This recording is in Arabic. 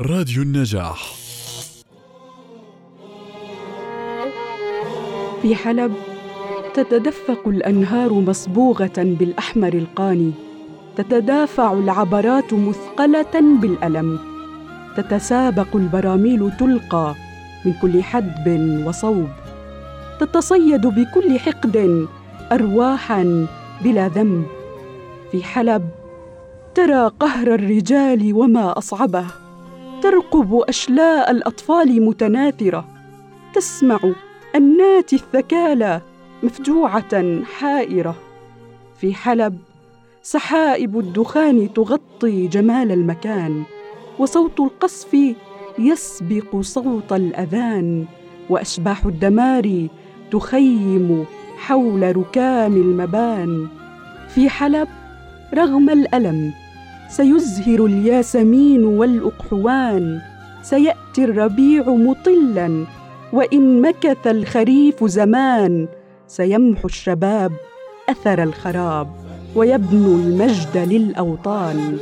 راديو النجاح. في حلب تتدفق الأنهار مصبوغة بالأحمر القاني. تتدافع العبرات مثقلة بالألم. تتسابق البراميل تلقى من كل حدب وصوب. تتصيد بكل حقد ارواحا بلا ذنب. في حلب ترى قهر الرجال وما أصعبه. ترقب أشلاء الأطفال متناثرة. تسمع الناتي الثكالى مفجوعة حائرة. في حلب سحائب الدخان تغطي جمال المكان وصوت القصف يسبق صوت الأذان وأشباح الدمار تخيم حول ركام المبان. في حلب رغم الألم سيزهر الياسمين والأقحوان سيأتي الربيع مطلا وإن مكث الخريف زمان سيمحو الشباب أثر الخراب ويبنو المجد للأوطان.